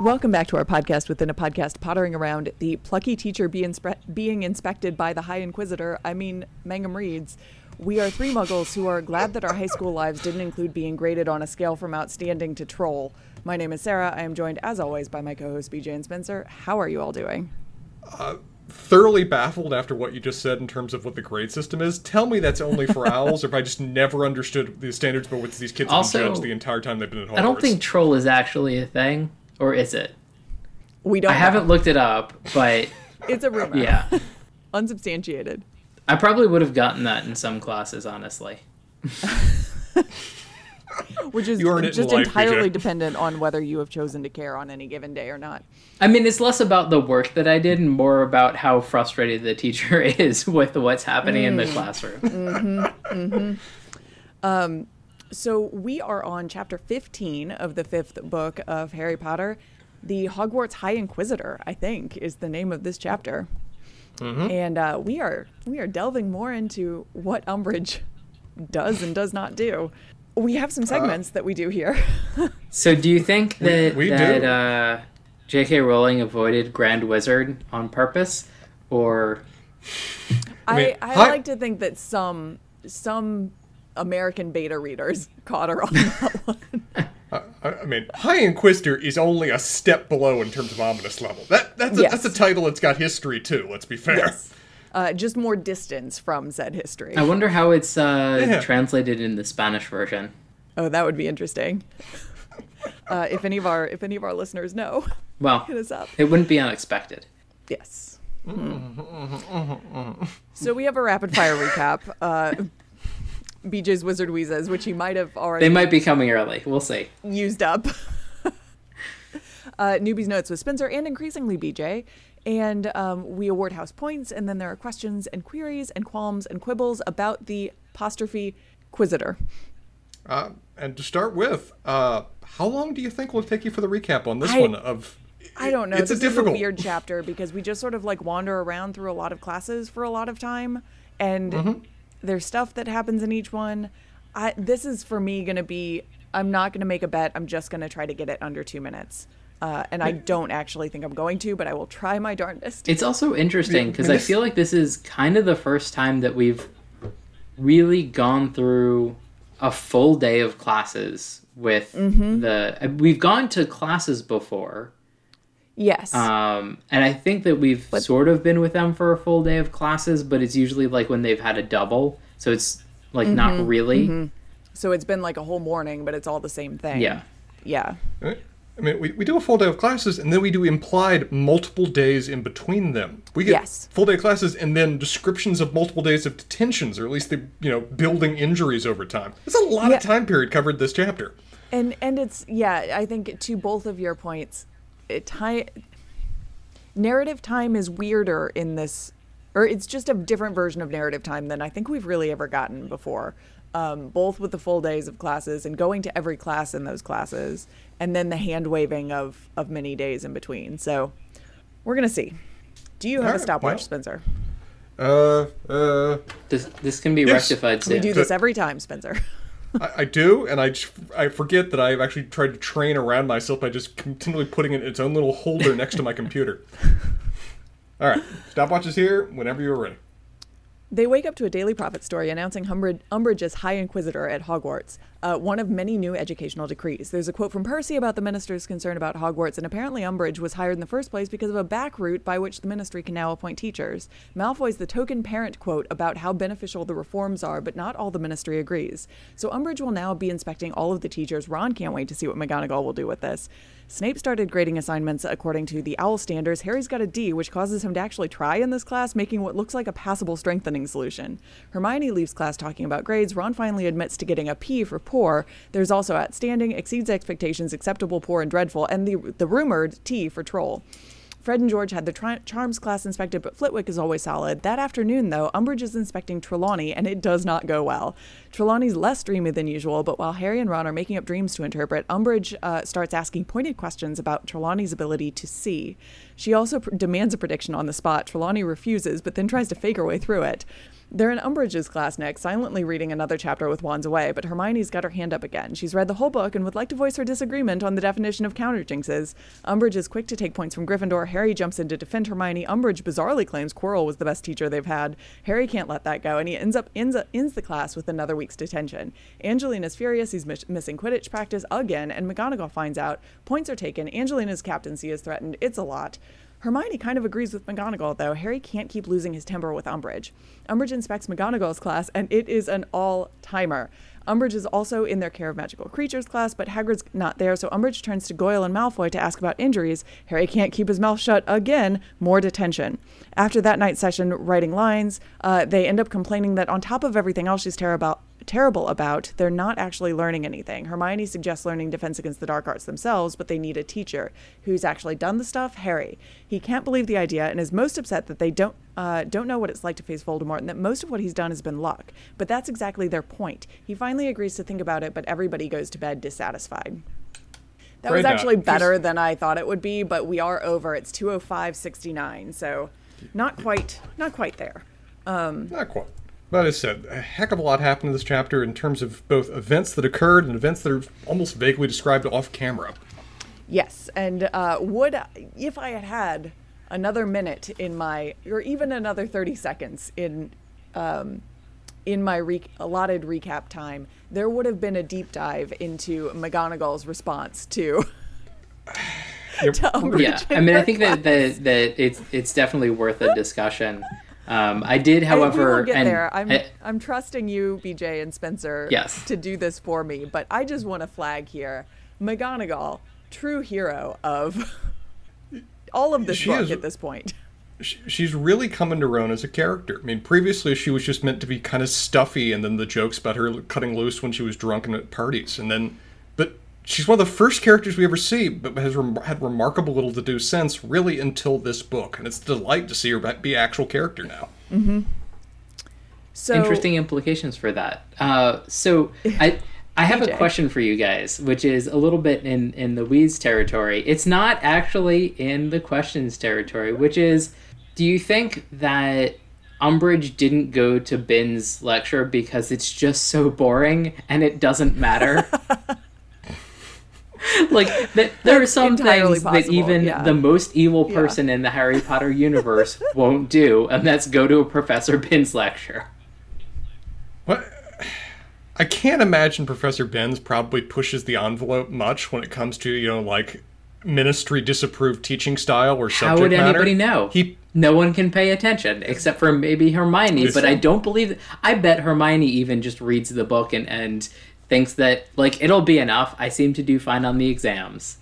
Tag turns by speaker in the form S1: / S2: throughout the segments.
S1: Welcome back to our podcast within a podcast, pottering around the plucky teacher be inspe- being inspected by the High Inquisitor, I mean, Mangum Reads. We are three muggles who are glad that our high school lives didn't include being graded on a scale from outstanding to troll. My name is Sarah. I am joined, as always, by my co host BJ and Spencer. How are you all doing?
S2: Uh, thoroughly baffled after what you just said in terms of what the grade system is. Tell me that's only for owls, or if I just never understood the standards by which these kids
S3: Also,
S2: have been judged the entire time they've been at Hogwarts.
S3: I don't think troll is actually a thing, or is it?
S1: We don't.
S3: I haven't looked it up, but
S1: It's a rumor.
S3: yeah,
S1: Unsubstantiated.
S3: I probably would have gotten that in some classes, honestly.
S1: Which is
S2: You earn it in
S1: just
S2: life,
S1: entirely
S2: BJ.
S1: dependent on whether you have chosen to care on any given day or not.
S3: I mean, it's less about the work that I did and more about how frustrated the teacher is with what's happening in the mm. classroom. Mm-hmm, mm-hmm.
S1: Um, so we are on chapter 15 of the fifth book of Harry Potter. The Hogwarts High Inquisitor, I think, is the name of this chapter. And uh, we are we are delving more into what Umbridge does and does not do. We have some segments that we do here.
S3: So, do you think that
S2: we
S3: that uh, J.K. Rowling avoided Grand Wizard on purpose, or
S1: I,
S2: mean,
S1: I,
S2: hi-
S1: like to think that some some American beta readers caught her on that one.
S2: I, I mean, High Inquisitor is only a step below in terms of ominous level. That that's a,
S1: Yes.
S2: that's a title that's got history too. Let's be fair.
S1: yes. Uh, just more distance from said history.
S3: I wonder how it's uh,
S2: Yeah.
S3: translated in the Spanish version.
S1: Oh, that would be interesting. Uh, if any of our if any of our listeners know,
S3: Well,
S1: hit us up.
S3: it wouldn't be unexpected.
S1: Yes. so we have a rapid fire recap. BJ's Wizard Wheezes, which he might have already
S3: They might be coming early. We'll see.
S1: used up. uh, newbies notes with Spencer and increasingly BJ. And um, we award house points, and then there are questions and queries and qualms and quibbles about the apostrophe Quisitor.
S2: Uh, and to start with, uh, how long do you think will it take you for the recap on this
S1: I-
S2: one? Of
S1: I don't know.
S2: It's
S1: this
S2: a difficult.
S1: is a weird chapter because we just sort of like wander around through a lot of classes for a lot of time, and
S2: Mm-hmm.
S1: There's stuff that happens in each one. I, this is for me going to be. I'm not going to make a bet. I'm just going to try to get it under two minutes, uh, and I don't actually think I'm going to, but I will try my darndest.
S3: It's also interesting because
S2: I mean,
S3: I
S2: this-
S3: feel like this is kind of the first time that we've really gone through a full day of classes with
S1: Mm-hmm.
S3: the. We've gone to classes before,
S1: yes.
S3: um, and I think that we've sort of been with them for a full day of classes, but it's usually like when they've had a double, so it's like
S1: Mm-hmm.
S3: not really.
S1: so it's been like a whole morning, but it's all the same thing.
S3: Yeah.
S1: Yeah.
S2: I mean, we, we do a full day of classes, and then we do implied multiple days in between them. We get
S1: Yes.
S2: full day classes, and then descriptions of multiple days of detentions, or at least the you know building injuries over time. It's a lot
S1: Yeah.
S2: of time period covered this chapter.
S1: And and it's yeah, I think to both of your points, it, time narrative time is weirder in this, or it's just a different version of narrative time than I think we've really ever gotten before. Um, both with the full days of classes and going to every class in those classes, and then the hand waving of of many days in between. So we're gonna see. Do you have a stopwatch,
S2: well.
S1: Spencer?
S2: Uh, uh,
S3: This this can be
S2: Yes.
S3: rectified soon.
S1: We do this every time, Spencer.
S2: I, I do, and I, I forget that I've actually tried to train around myself by just continually putting it in its own little holder next to my computer. All right, stopwatch is here whenever you're ready.
S1: They wake up to a Daily Prophet story announcing Umbridge, Umbridge as High Inquisitor at Hogwarts, uh, one of many new educational decrees. There's a quote from Percy about the minister's concern about Hogwarts, and apparently Umbridge was hired in the first place because of a back route by which the ministry can now appoint teachers. Malfoy's the token parent quote about how beneficial the reforms are, but not all the ministry agrees. So Umbridge will now be inspecting all of the teachers. Ron can't wait to see what McGonagall will do with this. Snape started grading assignments according to the OWL standards. Harry's got a D, which causes him to actually try in this class, making what looks like a passable strengthening solution. Hermione leaves class talking about grades. Ron finally admits to getting a P for poor. There's also outstanding, exceeds expectations, acceptable, poor, and dreadful, and the the rumored T for troll. Fred and George had the tri- charms class inspected, but Flitwick is always solid. That afternoon, though, Umbridge is inspecting Trelawney, and it does not go well. Trelawney's less dreamy than usual, but while Harry and Ron are making up dreams to interpret, Umbridge uh, starts asking pointed questions about Trelawney's ability to see. She also pr- demands a prediction on the spot. Trelawney refuses, but then tries to fake her way through it. They're in Umbridge's class next, silently reading another chapter with wands away, but Hermione's got her hand up again. She's read the whole book and would like to voice her disagreement on the definition of counter jinxes. Umbridge is quick to take points from Gryffindor. Harry jumps in to defend Hermione. Umbridge bizarrely claims Quirrell was the best teacher they've had. Harry can't let that go, and he ends up ends, ends the class with another week's detention. Angelina's furious. He's miss- missing Quidditch practice again, and McGonagall finds out. Points are taken. Angelina's captaincy is threatened. It's a lot. Hermione kind of agrees with McGonagall, though. Harry can't keep losing his temper with Umbridge. Umbridge inspects McGonagall's class, and it is an all timer. Umbridge is also in their Care of Magical Creatures class, but Hagrid's not there, so Umbridge turns to Goyle and Malfoy to ask about injuries. Harry can't keep his mouth shut again. More detention. After that night session, writing lines, uh, they end up complaining that on top of everything else she's terrible terrible about, they're not actually learning anything. Hermione suggests learning Defense Against the Dark Arts themselves, but they need a teacher who's actually done the stuff. Harry. He can't believe the idea and is most upset that they don't uh, don't know what it's like to face Voldemort and that most of what he's done has been luck. But that's exactly their point. He finally agrees to think about it, but everybody goes to bed dissatisfied. That was
S2: Great, uh,
S1: actually better than I thought it would be, but we are over. It's 205.69, so not quite not quite there.
S2: Not quite. But as I said, a heck of a lot happened in this chapter in terms of both events that occurred and events that are almost vaguely described off camera.
S1: Yes, and uh, would if I had had another minute in my, or even another thirty seconds in, um, in my re- allotted recap time, there would have been a deep dive into McGonagall's response to. To
S3: Yeah, I mean, I
S1: her
S3: think that, that that it's it's definitely worth a discussion. Um, I did,
S1: I- we
S3: however,
S1: will get
S3: and
S1: there. I'm
S3: I-
S1: I'm trusting you, BJ and Spencer,
S3: Yes.
S1: to do this for me. But I just want to flag here, McGonagall, true hero of all of this
S2: She
S1: book
S2: is-
S1: at this point.
S2: Sh- She's really coming to her own as a character. I mean, previously she was just meant to be kind of stuffy, and then the jokes about her cutting loose when she was drunk and at parties, and then, but she's one of the first characters we ever see, but has rem- had remarkable little to do since, really until this book, and it's a delight to see her be actual character now.
S1: So
S3: interesting implications for that. Uh, so I I have a question for you guys, which is a little bit in in the weeds territory. It's not actually in the questions territory, which is, do you think that Umbridge didn't go to Binns' lecture because it's just so boring and it doesn't matter? like that, there are some
S1: entirely
S3: things that even
S1: yeah.
S3: the most evil person in the Harry Potter universe won't do, and that's go to a Professor Binns' lecture.
S2: What? I can't imagine Professor Binns probably pushes the envelope much when it comes to, you know, like ministry disapproved teaching style or subject matter.
S3: How would
S2: matter.
S3: anybody know?
S2: He
S3: no one can pay attention except for maybe Hermione,
S2: Yes.
S3: but I don't believe I bet Hermione even just reads the book and and thinks that like it'll be enough. I seem to do fine on the exams.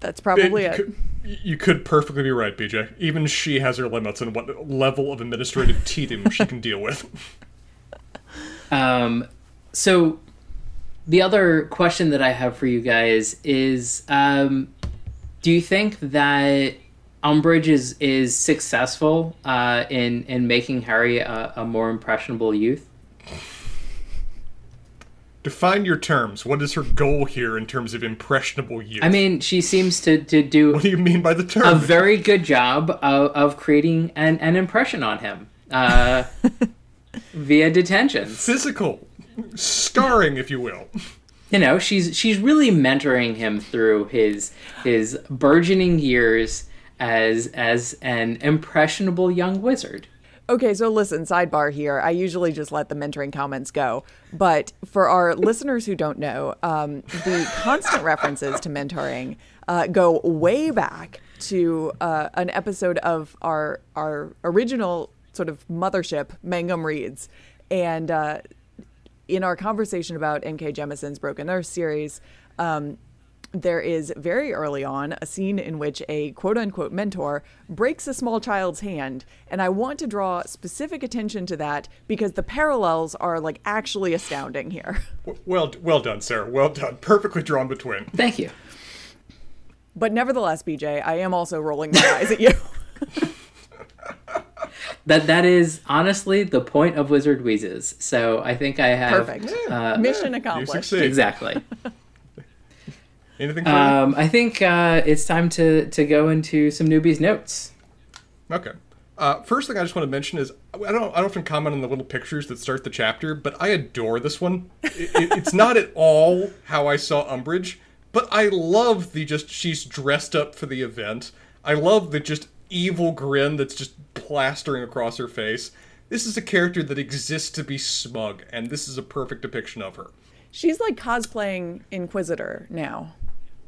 S1: that's probably
S2: you
S1: it.
S2: could, you could perfectly be right, BJ. Even she has her limits on what level of administrative tedium she can deal with.
S3: Um so the other question that I have for you guys is um do you think that Umbridge is is successful uh, in in making Harry a, a more impressionable youth?
S2: Define your terms. What is her goal here in terms of impressionable youth?
S3: I mean, she seems to to do
S2: what do you mean by the term?
S3: a very good job of, of creating an, an impression on him uh, via detentions.
S2: Physical, scarring, if you will.
S3: You know, she's she's really mentoring him through his his burgeoning years as as an impressionable young wizard.
S1: Okay, so listen, sidebar here. I usually just let the mentoring comments go. But for our listeners who don't know, um, the constant references to mentoring uh, go way back to uh, an episode of our our original sort of mothership, Mangum Reads. And uh, in our conversation about N.K. Jemisin's Broken Earth series, um, there is very early on a scene in which a quote unquote mentor breaks a small child's hand. And I want to draw specific attention to that because the parallels are like actually astounding here.
S2: Well, well done, Sarah. Well done. Perfectly drawn between.
S3: Thank you.
S1: But nevertheless, BJ, I am also rolling my eyes at you.
S3: that that is honestly the point of Wizard Wheezes. So I think I have
S1: Perfect.
S3: Uh,
S1: Mission
S2: You
S1: accomplished.
S2: succeed.
S3: exactly.
S2: Anything for you?
S3: Um, I think uh, it's time to to go into some newbies notes.
S2: Okay. Uh, first thing I just want to mention is I don't I don't often comment on the little pictures that start the chapter, but I adore this one. It, it, it's not at all how I saw Umbridge, but I love the just she's dressed up for the event. I love the just evil grin that's just plastering across her face. This is a character that exists to be smug, and this is a perfect depiction of her.
S1: She's like cosplaying Inquisitor now.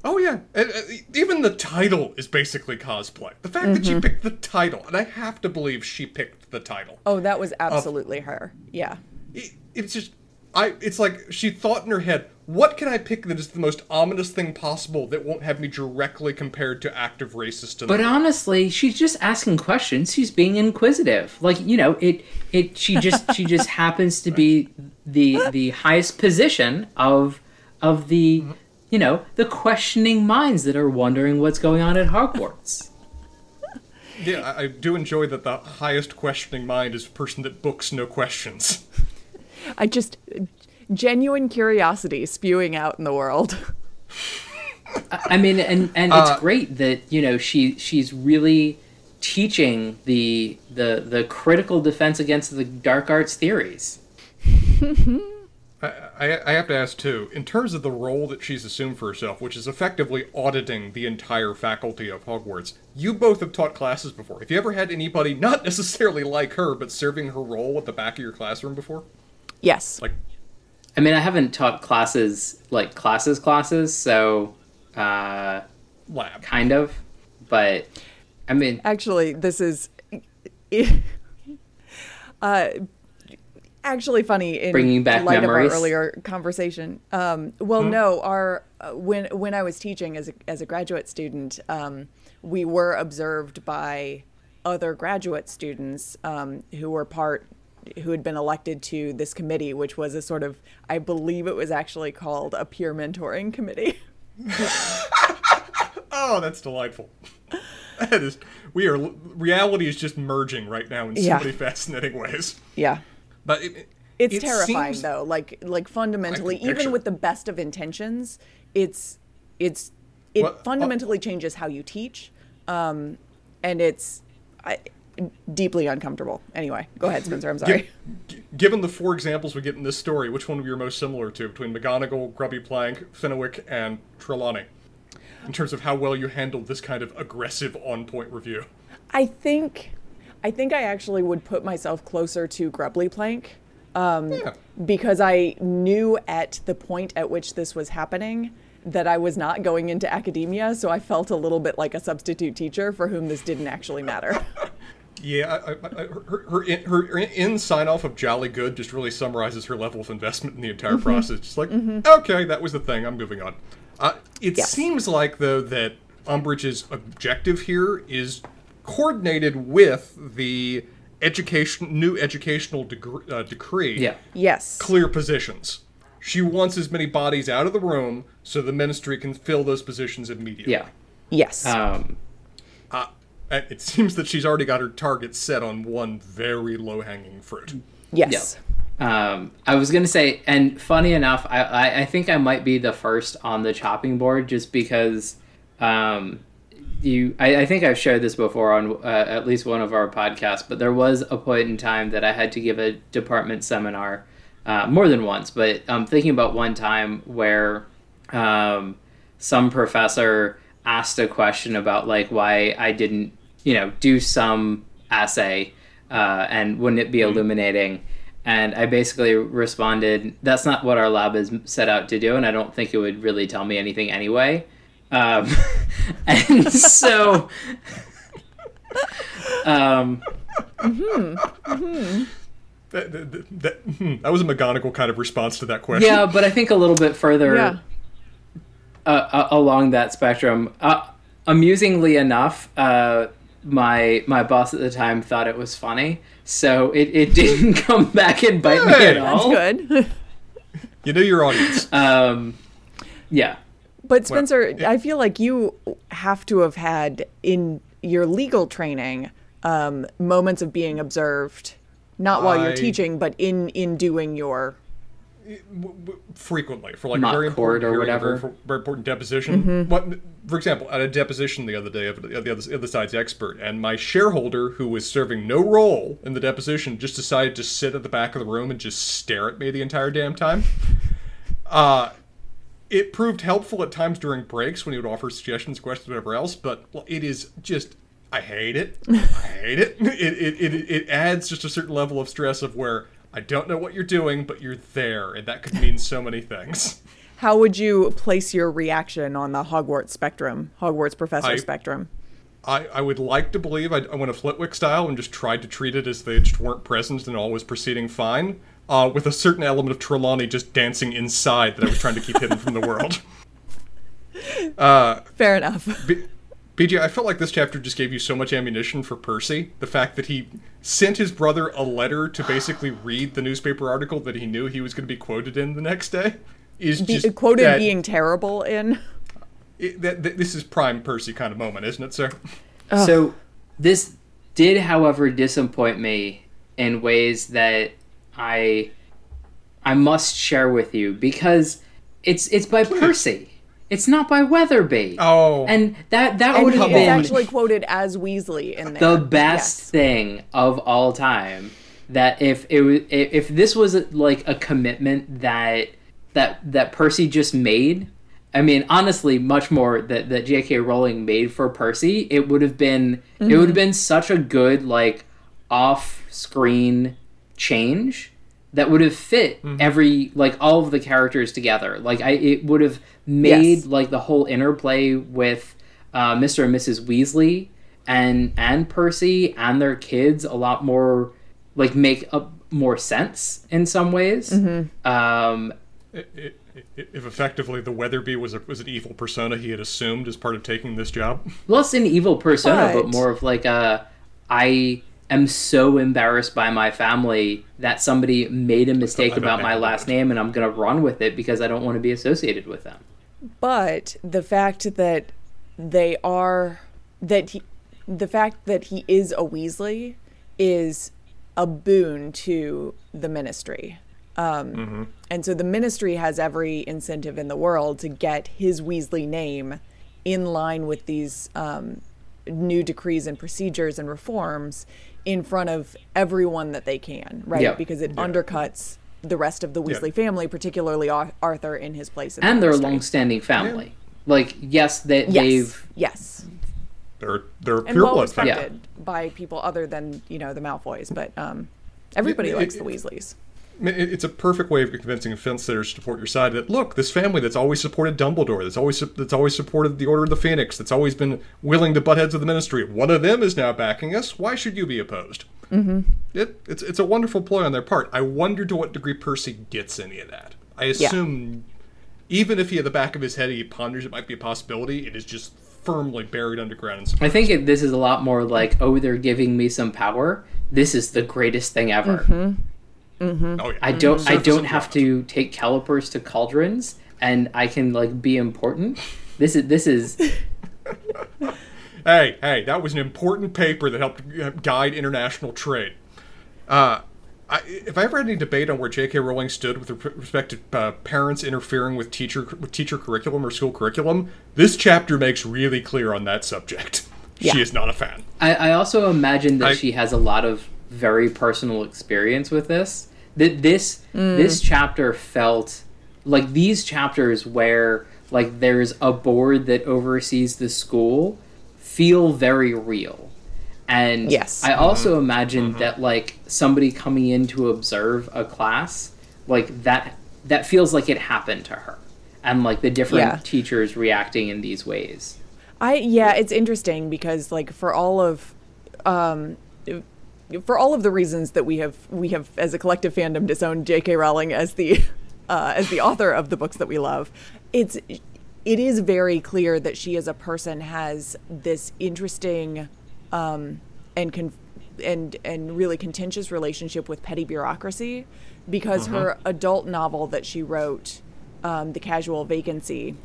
S2: Oh yeah, and, uh, even the title is basically cosplay. The fact that she picked the title, and I have to believe she picked the title.
S1: Oh, that was absolutely her. Yeah.
S2: it, it's just I it's like she thought in her head, what can I pick that is the most ominous thing possible that won't have me directly compared to active racist?
S3: But honestly, she's just asking questions. She's being inquisitive. Like you know, it it she just she just happens to be the the highest position of of the you know the questioning minds that are wondering what's going on at Hogwarts.
S2: yeah, I, I do enjoy that the highest questioning mind is a person that books no questions.
S1: I just genuine curiosity spewing out in the world.
S3: I mean, and and it's uh, great that you know she she's really teaching the the the critical defense against the dark arts theories.
S2: I, I, I have to ask too, in terms of the role that she's assumed for herself, which is effectively auditing the entire faculty of Hogwarts, you both have taught classes before. Have you ever had anybody, not necessarily like her, but serving her role at the back of your classroom before?
S1: Yes.
S2: Like,
S3: I mean, I haven't taught classes like classes classes, so uh,
S2: lab.
S3: kind of, but I mean,
S1: Actually, this is uh, actually funny in
S3: Bringing back
S1: light
S3: memories?
S1: of our earlier conversation. Um, well, no, our uh, when when I was teaching as a, as a graduate student, um, we were observed by other graduate students um, who were part who had been elected to this committee, which was a sort of I believe it was actually called a peer mentoring committee.
S2: Oh, that's delightful. That is, we are reality is just merging right now in so
S1: Yeah.
S2: many fascinating ways.
S1: yeah.
S2: But it,
S1: It's
S2: it
S1: terrifying
S2: seems-
S1: though. Like like fundamentally, even with the best of intentions, it's it's it
S2: Well,
S1: fundamentally changes how you teach, um, and it's I, deeply uncomfortable. Anyway, go ahead, Spencer. I'm sorry.
S2: Gi- gi- given the four examples we get in this story, which one were you most similar to between McGonagall, Grubbly Plank, Flitwick, and Trelawney? In terms of how well you handled this kind of aggressive on-point review.
S1: I think I think I actually would put myself closer to Grubbly Plank. Um,
S2: Yeah.
S1: because I knew at the point at which this was happening that I was not going into academia, so I felt a little bit like a substitute teacher for whom this didn't actually matter.
S2: Yeah, I, I, I, her her in, her in sign off of jolly good just really summarizes her level of investment in the entire
S1: Mm-hmm.
S2: process. Just like, okay, that was the thing. I'm moving on. Uh, it
S1: Yes.
S2: seems like though that Umbridge's objective here is coordinated with the education new educational degre- uh, decree.
S3: yeah,
S1: yes.
S2: clear positions. She wants as many bodies out of the room so the ministry can fill those positions immediately.
S3: yeah.
S1: Yes.
S3: Um,
S2: And it seems that she's already got her target set on one very low hanging fruit.
S1: yes.
S3: Um, I was gonna say, and funny enough, I, I, I think I might be the first on the chopping board just because um, you. I, I think I've shared this before on uh, at least one of our podcasts, but there was a point in time that I had to give a department seminar uh, more than once. But I'm thinking about one time where um, some professor asked a question about like why I didn't, you know, do some assay uh, and wouldn't it be illuminating? And I basically responded, "That's not what our lab is set out to do, and I don't think it would really tell me anything anyway." Um, and so, um,
S2: That, that, that, hmm, that was a McGonagall kind of response to that question.
S3: yeah, but I think a little bit further
S1: Yeah.
S3: uh, uh, along that spectrum. Uh, amusingly enough, uh, my my boss at the time thought it was funny, so it, it didn't come back and bite me
S2: Hey,
S3: at
S2: that's
S3: all.
S1: Good.
S2: You know your audience.
S3: Um, yeah,
S1: But Spencer,
S2: yeah.
S1: I feel like you have to have had in your legal training um, moments of being observed, not while you're teaching, but in in doing your
S2: frequently for like a very important
S3: or whatever.
S2: very, very important deposition.
S1: Mm-hmm.
S2: What, for example, at a deposition the other day of the other, the other side's expert, and my shareholder, who was serving no role in the deposition, just decided to sit at the back of the room and just stare at me the entire damn time. Uh, it proved helpful at times during breaks when he would offer suggestions, questions, whatever else. But it is just. I hate it. I hate it. It, it, it. it adds just a certain level of stress of where I don't know what you're doing, but you're there, and that could mean so many things.
S1: How would you place your reaction on the Hogwarts spectrum, Hogwarts professor
S2: I-
S1: spectrum?
S2: I, I would like to believe I, I went a Flitwick style and just tried to treat it as they just weren't present and all was proceeding fine, uh, with a certain element of Trelawney just dancing inside that I was trying to keep hidden from the world.
S1: Fair enough.
S2: B- BJ, I felt like this chapter just gave you so much ammunition for Percy. The fact that he sent his brother a letter to basically read the newspaper article that he knew he was going to be quoted in the next day is
S1: Be,
S2: just
S1: quoted
S2: that-
S1: being terrible in.
S2: it- that, that- this is prime Percy kind of moment, isn't it, sir?
S3: So this did, however, disappoint me in ways that I I must share with you because it's it's by Percy. It's not by Weatherby.
S2: Oh.
S3: And that that would have been
S1: actually quoted as Weasley in there.
S3: the best
S1: Yes.
S3: thing of all time. That if it was if if this was like a commitment that that that Percy just made, I mean, honestly, much more that that J.K. Rowling made for Percy, it would have been it would mm-hmm. have been such a good like off-screen change that would have fit every like all of the characters together. Like I, it would have made
S1: Yes.
S3: like the whole interplay with uh, Mr. and Mrs. Weasley and and Percy and their kids a lot more like make up more sense in some ways. Um,
S2: I- I- if effectively the Weatherby was a, was an evil persona he had assumed as part of taking this job.
S3: less an evil persona, but
S1: But-
S3: more of like a I am so embarrassed by my family that somebody made a mistake about my last name and I'm gonna run with it because I don't want to be associated with them.
S1: But the fact that they are that he, the fact that he is a Weasley is a boon to the ministry. Um, And so the ministry has every incentive in the world to get his Weasley name in line with these um, new decrees and procedures and reforms in front of everyone that they can, right?
S3: Yeah.
S1: Because it undercuts the rest of the Weasley family, particularly Ar- Arthur in his place in
S3: And they're a
S1: ministry.
S3: long-standing family. Like yes, they,
S1: Yes.
S3: they've
S1: Yes.
S2: They're they're pure
S1: well
S2: blood family.
S1: respected by people other than, you know, the Malfoys, but um everybody
S2: It-
S1: likes
S2: it-
S1: the Weasleys.
S2: I mean, it- It's a perfect way of convincing fence sitters to support your side. That look, this family that's always supported Dumbledore, that's always that's always supported the Order of the Phoenix, that's always been willing to butt heads with the Ministry. One of them is now backing us. Why should you be opposed? Mm-hmm. It, it's it's a wonderful ploy on their part. I wonder to what degree Percy gets any of that. I assume, even if he at the back of his head he ponders it might be a possibility, it is just firmly buried underground. In
S3: I think it, this is a lot more like, oh, they're giving me some power. This is the greatest thing ever.
S2: Oh yeah,
S3: I don't. I don't have to take calipers to cauldrons, and I can like be important. This is this is
S2: Hey, hey, that was an important paper that helped uh, guide international trade. Uh, I, if I ever had any debate on where J.K. Rowling stood with respect to uh, parents interfering with teacher with teacher curriculum or school curriculum, this chapter makes really clear on that subject.
S1: Yeah.
S2: She is not a fan.
S3: I, I also imagine that
S2: I-
S3: she has a lot of very personal experience with this. That this mm. this chapter felt like these chapters where like there's a board that oversees the school feel very real. And
S1: Yes.
S3: I also mm-hmm. imagine mm-hmm. that like somebody coming in to observe a class, like that that feels like it happened to her. And like the different
S1: Yeah.
S3: teachers reacting in these ways.
S1: I yeah, it's interesting because like for all of um for all of the reasons that we have we have as a collective fandom disowned J.K. Rowling as the uh, as the author of the books that we love, it's it is very clear that she as a person has this interesting um, and con- and and really contentious relationship with petty bureaucracy because her adult novel that she wrote, um, The Casual Vacancy,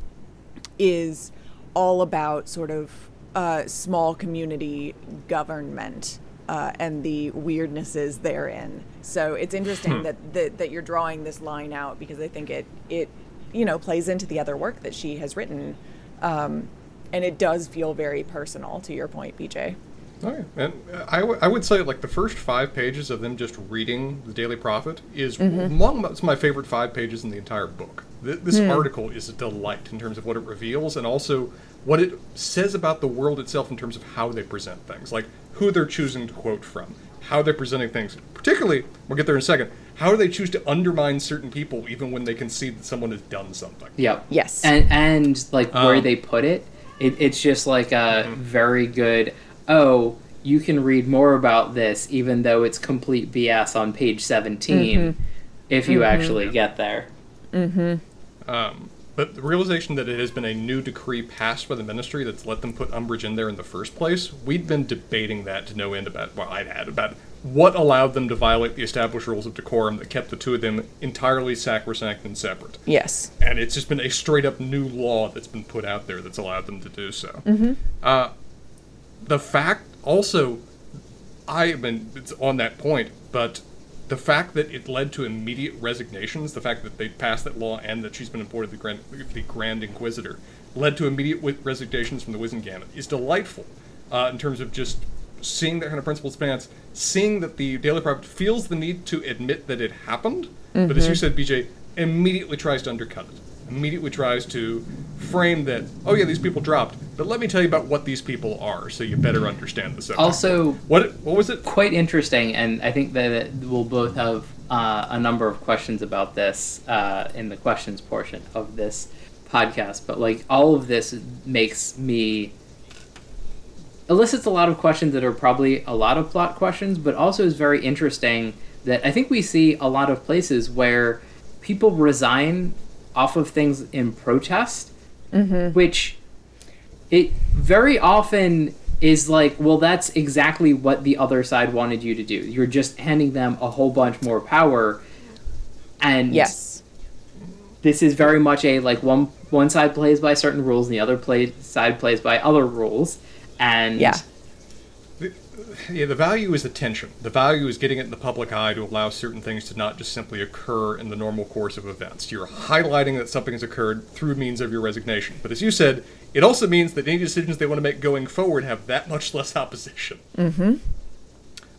S1: is all about sort of uh, small community government uh, and the weirdnesses therein. So it's interesting that, that that you're drawing this line out because I think it it you know plays into the other work that she has written, um, and it does feel very personal. To your point, BJ.
S2: Okay. And I, w- I would say like the first five pages of them just reading the Daily Prophet is among my, it's my favorite five pages in the entire book. Th- this article is a delight in terms of what it reveals and also what it says about the world itself in terms of how they present things, like who they're choosing to quote from, how they're presenting things. Particularly, we'll get there in a second. How do they choose to undermine certain people even when they can see that someone has done something?
S3: Yep.
S1: Yes.
S3: And and like where
S2: Um,
S3: they put it, it, it's just like a very good. Oh, you can read more about this, even though it's complete BS on page 17 if you actually get there.
S2: Um, but the realization that it has been a new decree passed by the ministry that's let them put Umbridge in there in the first place, we'd been debating that to no end about, well, I'd had, about what allowed them to violate the established rules of decorum that kept the two of them entirely sacrosanct and separate.
S1: yes.
S2: And it's just been a straight up new law that's been put out there that's allowed them to do so. Uh, the fact also, I mean, it's on that point, but the fact that it led to immediate resignations, the fact that they passed that law and that she's been appointed the Grand, the Grand Inquisitor, led to immediate resignations from the Wizengamot is delightful uh, in terms of just seeing that kind of principle stance, seeing that the Daily Prophet feels the need to admit that it happened, but as you said, BJ, immediately tries to undercut it. Immediately tries to frame that, oh yeah, these people dropped, but let me tell you about what these people are so you better understand the subject.
S3: Also,
S2: what what was it?
S3: quite interesting, and I think that we'll both have uh, a number of questions about this uh, in the questions portion of this podcast. But like all of this makes me elicits a lot of questions that are probably a lot of plot questions, but also is very interesting that I think we see a lot of places where people resign off of things in protest, mm-hmm. which it very often is like, well, that's exactly what the other side wanted you to do. You're just handing them a whole bunch more power, and
S1: Yes.
S3: this is very much a like one one side plays by certain rules and the other play, side plays by other rules, and
S1: Yeah.
S2: Yeah, the value is attention. The value is getting it in the public eye to allow certain things to not just simply occur in the normal course of events. You're highlighting that something has occurred through means of your resignation. But as you said, it also means that any decisions they want to make going forward have that much less opposition. Mm-hmm.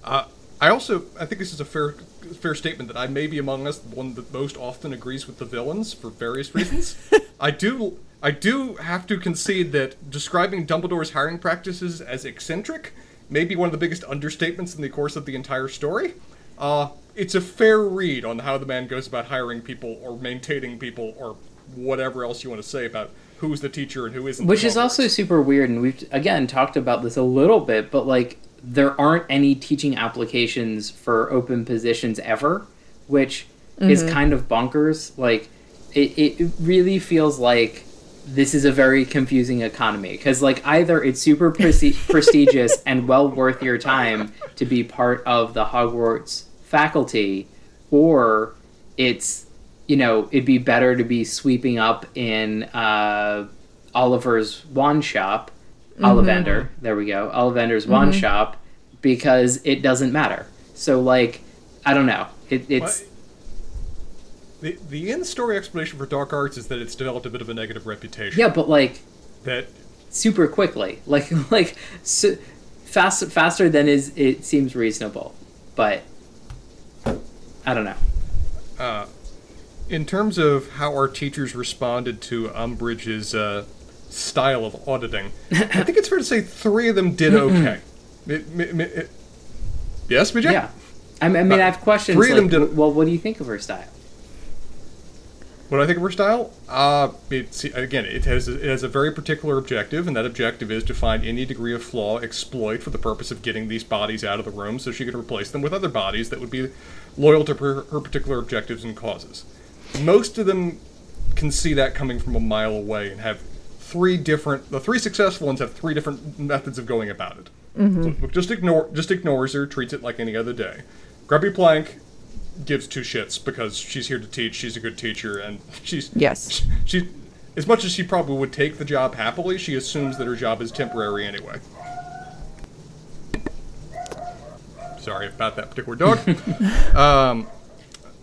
S2: Uh, I also, I think this is a fair, fair statement that I may be among us the one that most often agrees with the villains for various reasons. I do, I do have to concede that describing Dumbledore's hiring practices as eccentric may be one of the biggest understatements in the course of the entire story. Uh, it's a fair read on how the man goes about hiring people or maintaining people or whatever else you want to say about who's the teacher and who isn't.
S3: which is also super weird and we've again talked about this a little bit but like there aren't any teaching applications for open positions ever which is kind of bonkers like it, it really feels like this is a very confusing economy. Because like either it's super presti- prestigious and well worth your time to be part of the hogwarts faculty or it's you know it'd be better to be sweeping up in uh, oliver's wand shop. Ollivander there we go ollivander's wand shop because it doesn't matter. So like i don't know. It, it's
S2: The, the in-story explanation for Dark Arts is that it's developed a bit of a negative reputation.
S3: yeah but like
S2: That
S3: super quickly like like so, fast faster than is it seems reasonable but i don't know
S2: in terms of how our teachers responded to Umbridge's uh, style of auditing, I think it's fair to say three of them did okay. It- it- it- yes, BJ?
S3: yeah i mean, I, mean, I have questions
S2: three of them
S3: like,
S2: did-
S3: well what do you think of her style
S2: What do I think of her style? Uh, it's, again, it has, it has a very particular objective, and that objective is to find any degree of flaw, exploit for the purpose of getting these bodies out of the room so she could replace them with other bodies that would be loyal to her, her particular objectives and causes. Most of them can see that coming from a mile away and have three different. The three successful ones have three different methods of going about it. So just ignore, just ignores her, treats it like any other day. Grubbly Plank gives two shits because she's here to teach. She's a good teacher, and she's
S1: Yes.
S2: She, as much as she probably would take the job happily, she assumes that her job is temporary anyway. Sorry about that particular dog. um,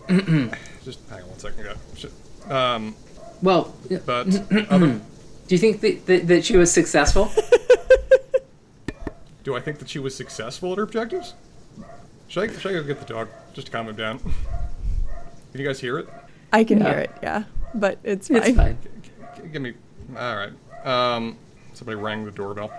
S2: just hang on one second. guys. Um,
S3: Well,
S2: but other,
S3: do you think that, that, that she was successful?
S2: do I think that she was successful at her objectives? Should I, should I go get the dog just to calm him down? Can you guys hear it?
S1: I can
S3: Yeah.
S1: hear it, yeah, but it's fine.
S3: it's fine.
S2: G- Give me. All right. Um, somebody rang the doorbell.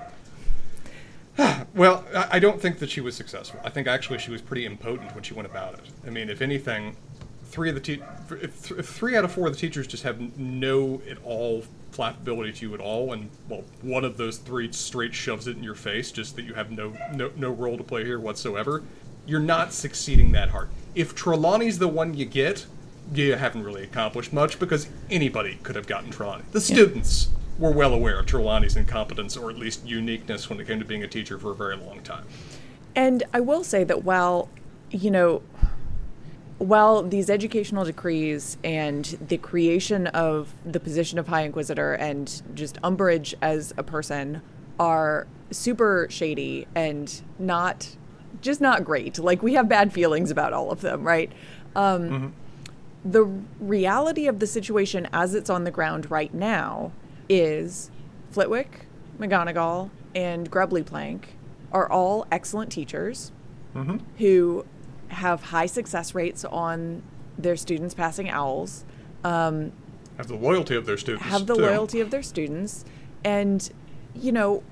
S2: well, I I don't think that she was successful. I think actually she was pretty impotent when she went about it. I mean, if anything, three of the te- if, th- if three out of four of the teachers just have no at all flappability to you at all, and well, one of those three straight shoves it in your face, just that you have no no no role to play here whatsoever. You're not succeeding that hard. If Trelawney's the one you get, you haven't really accomplished much because anybody could have gotten Trelawney. The students were well aware of Trelawney's incompetence or at least uniqueness when it came to being a teacher for a very long time.
S1: And I will say that while, you know, while these educational decrees and the creation of the position of High Inquisitor and just Umbridge as a person are super shady and not just not great. Like we have bad feelings about all of them, right? Um, The reality of the situation as it's on the ground right now is Flitwick, McGonagall, and Grubbly Plank are all excellent teachers who have high success rates on their students passing owls, um,
S2: Have the loyalty of their students.
S1: have the
S2: too.
S1: loyalty of their students, and you know,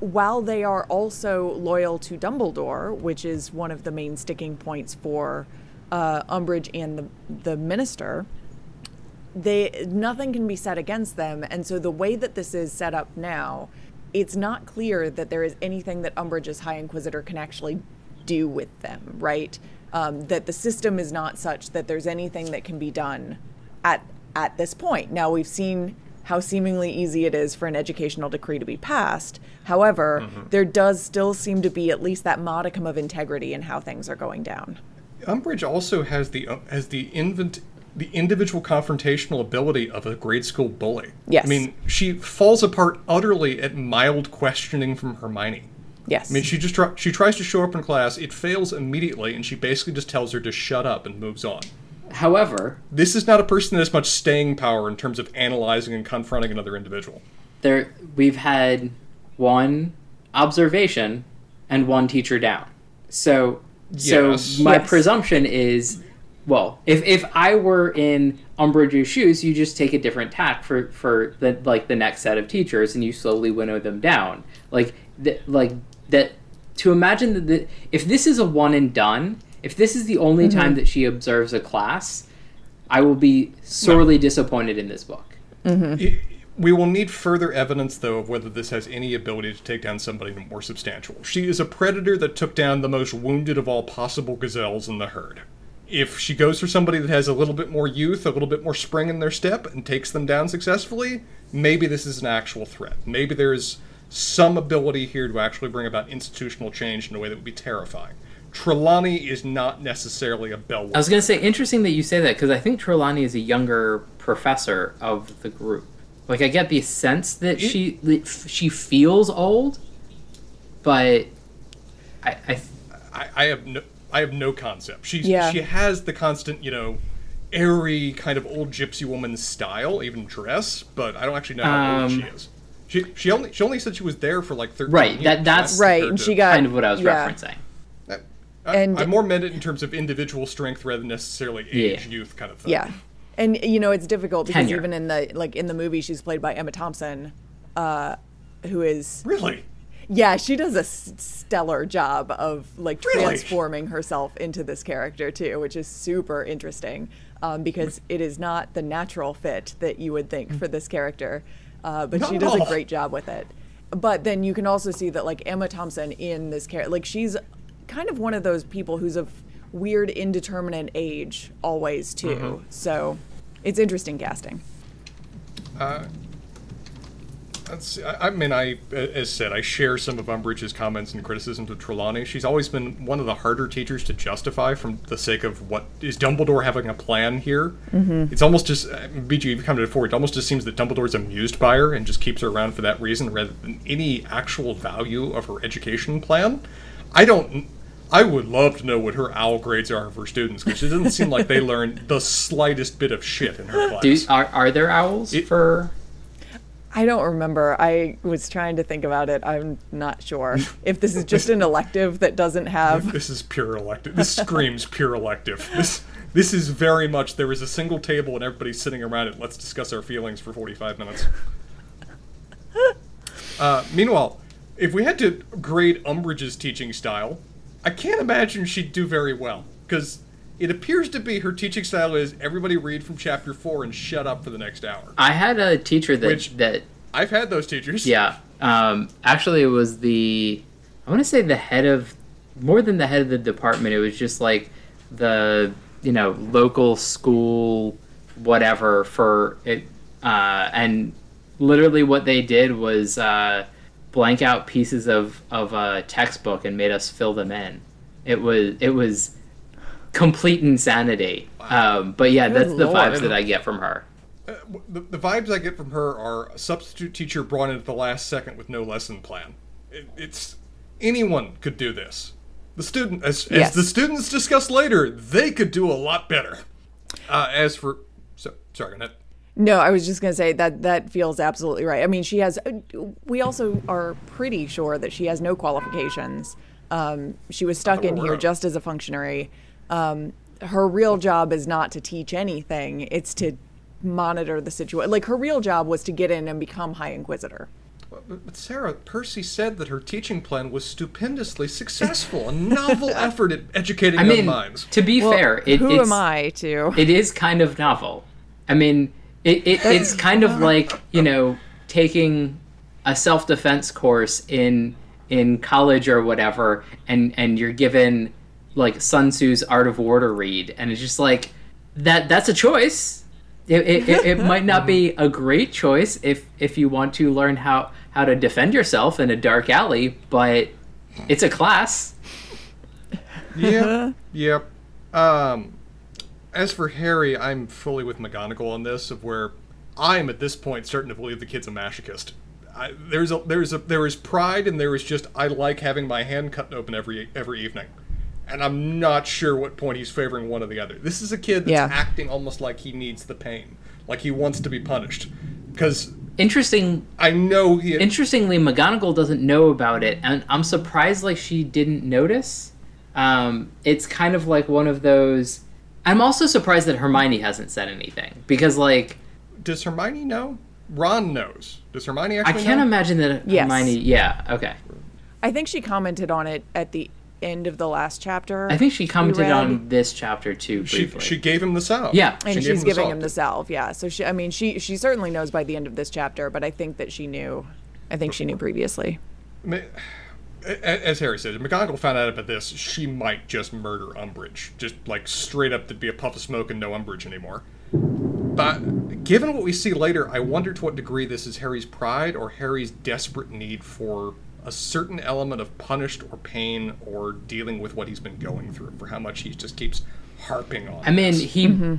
S1: while they are also loyal to Dumbledore, which is one of the main sticking points for uh, Umbridge and the the minister, they nothing can be said against them, and so the way that this is set up now, it's not clear that there is anything that Umbridge's High Inquisitor can actually do with them, right? Um, that the system is not such that there's anything that can be done at at this point. Now we've seen how seemingly easy it is for an educational decree to be passed. However, there does still seem to be at least that modicum of integrity in how things are going down.
S2: Umbridge also has the uh, has the invent the individual confrontational ability of a grade school bully.
S1: Yes.
S2: I mean, she falls apart utterly at mild questioning from Hermione.
S1: Yes.
S2: I mean, she just try, she tries to show up in class, it fails immediately, and she basically just tells her to shut up and moves on.
S3: However,
S2: This is not a person that has much staying power in terms of analyzing and confronting another individual.
S3: there we've had one observation and one teacher down. So so my
S1: Yes.
S3: presumption is well, if if I were in Umbridge's shoes, you just take a different tack for for the like the next set of teachers and you slowly winnow them down. Like th- like that to imagine that the, if this is a one and done, if this is the only time mm-hmm. that she observes a class, I will be sorely disappointed in this book. Mm-hmm.
S2: I- We will need further evidence, though, of whether this has any ability to take down somebody more substantial. She is a predator that took down the most wounded of all possible gazelles in the herd. If she goes for somebody that has a little bit more youth, a little bit more spring in their step, and takes them down successfully, maybe this is an actual threat. Maybe there is some ability here to actually bring about institutional change in a way that would be terrifying. Trelawney is not necessarily a bellwether.
S3: I was going to say, interesting that you say that because I think Trelawney is a younger professor of the group. Like, I get the sense that
S2: It-
S3: she that she feels old, but I, I
S2: I, I have no I have no concept. She's
S1: Yeah.
S2: she has the constant, you know, airy kind of old gypsy woman style, even dress, but I don't actually know how old
S3: Um,
S2: she is. She she only she only said she was there for like thirteen
S3: Right,
S2: years.
S3: that- that's-
S1: Right, and she got
S3: kind of what I was
S1: yeah.
S3: referencing.
S2: I,
S1: and-
S2: I more meant it in terms of individual strength rather than necessarily age,
S3: Yeah.
S2: youth kind of thing.
S1: Yeah. And you know, it's difficult because
S3: Tenure.
S1: even in the like in the movie she's played by Emma Thompson, uh, who is
S2: Really?
S1: yeah, she does a s- stellar job of like
S2: Really?
S1: transforming herself into this character too, which is super interesting um, because it is not the natural fit that you would think for this character, uh, but
S2: Not
S1: she does a great job with it. But then you can also see that like Emma Thompson in this character, like she's kind of one of those people who's of weird indeterminate age always too.
S2: Mm-hmm.
S1: So it's interesting casting.
S2: That's, I, I mean, I, as said, I share some of Umbridge's comments and criticisms of Trelawney. She's always been one of the harder teachers to justify from the sake of what is Dumbledore having a plan here. Mm-hmm. It's almost just, uh, BJ, you've come to it before, it almost just seems that Dumbledore's amused by her and just keeps her around for that reason rather than any actual value of her education plan. I don't, I would love to know what her owl grades are for students because it doesn't seem like they learn the slightest bit of shit in her class.
S3: Do, are, are there owls
S2: It-
S3: for
S1: I don't remember. I was trying to think about it. I'm not sure if this is just an elective that doesn't have.
S2: This is pure elective. This screams pure elective. This this is very much there is a single table and everybody's sitting around it. Let's discuss our feelings for 45 minutes. Uh, meanwhile, if we had to grade Umbridge's teaching style, I can't imagine she'd do very well because it appears to be her teaching style is everybody read from chapter four and shut up for the next hour.
S3: I had a teacher that
S2: Which-
S3: that
S2: I've had those teachers.
S3: yeah. Um, actually, it was the I want to say the head of more than the head of the department. It was just like the you know local school whatever for it, uh, and literally what they did was uh, blank out pieces of of a textbook and made us fill them in. It was it was complete insanity. Um, but yeah, that's the
S1: Lord.
S3: vibes that I get from her.
S2: Uh, the, the vibes I get from her are a substitute teacher brought in at the last second with no lesson plan. It, it's anyone could do this. The student, as,
S1: Yes.
S2: as the students discuss later, they could do a lot better. Uh, as for, so, sorry, Annette.
S1: No, I was just going to say that that feels absolutely right. I mean, she has. We also are pretty sure that she has no qualifications. Um, she was stuck in here just as a functionary. Um, her real job is not to teach anything; it's to monitor the situation. Like her real job was to get in and become High Inquisitor.
S2: But, but Sarah, Percy said that her teaching plan was stupendously successful, a novel effort at educating
S3: I
S2: young
S3: mean,
S2: minds.
S3: to be
S1: Well,
S3: fair, it,
S1: who
S3: it's,
S1: am I to?
S3: it is kind of novel. I mean, it, it, it's kind of like you know taking a self defense course in in college or whatever, and and you're given like Sun Tzu's Art of War to read, and it's just like that. That's a choice. It, it, it, it might not be a great choice if if you want to learn how how to defend yourself in a dark alley, but it's a class.
S2: yeah, yep. Um, as for Harry, I'm fully with McGonagall on this. Of where I'm at this point starting to believe the kid's a masochist. I, there's a there's a there is pride and there is just I like having my hand cut open every every evening, and I'm not sure what point he's favoring one or the other. This is a kid that's
S1: Yeah.
S2: acting almost like he needs the pain, like he wants to be punished, because
S3: Interesting
S2: I know he.
S3: interestingly mcgonagall doesn't know about it and i'm surprised like she didn't notice um, it's kind of like one of those i'm also surprised that hermione hasn't said anything because like
S2: does Hermione know? Ron knows. Does Hermione actually?
S3: i can't
S2: know?
S3: imagine that
S1: Yes.
S3: hermione yeah okay
S1: I think she commented on it at the end of the last chapter.
S3: i think she commented on this chapter too
S2: She,
S3: briefly
S2: she gave him the salve.
S3: Yeah.
S1: and
S2: She
S1: she's
S2: the
S1: giving
S2: salve.
S1: him the salve yeah so she i mean she she certainly knows by the end of this chapter but i think that she knew i think she knew previously
S2: Ma- a- As Harry said, if McGonagall found out about this, she might just murder Umbridge. Just like straight up, there'd be a puff of smoke and no Umbridge anymore. But given what we see later, I wonder to what degree this is Harry's pride or Harry's desperate need for a certain element of punished or pain or dealing with what he's been going through, for how much he just keeps harping on.
S3: i mean
S2: this.
S3: he mm-hmm.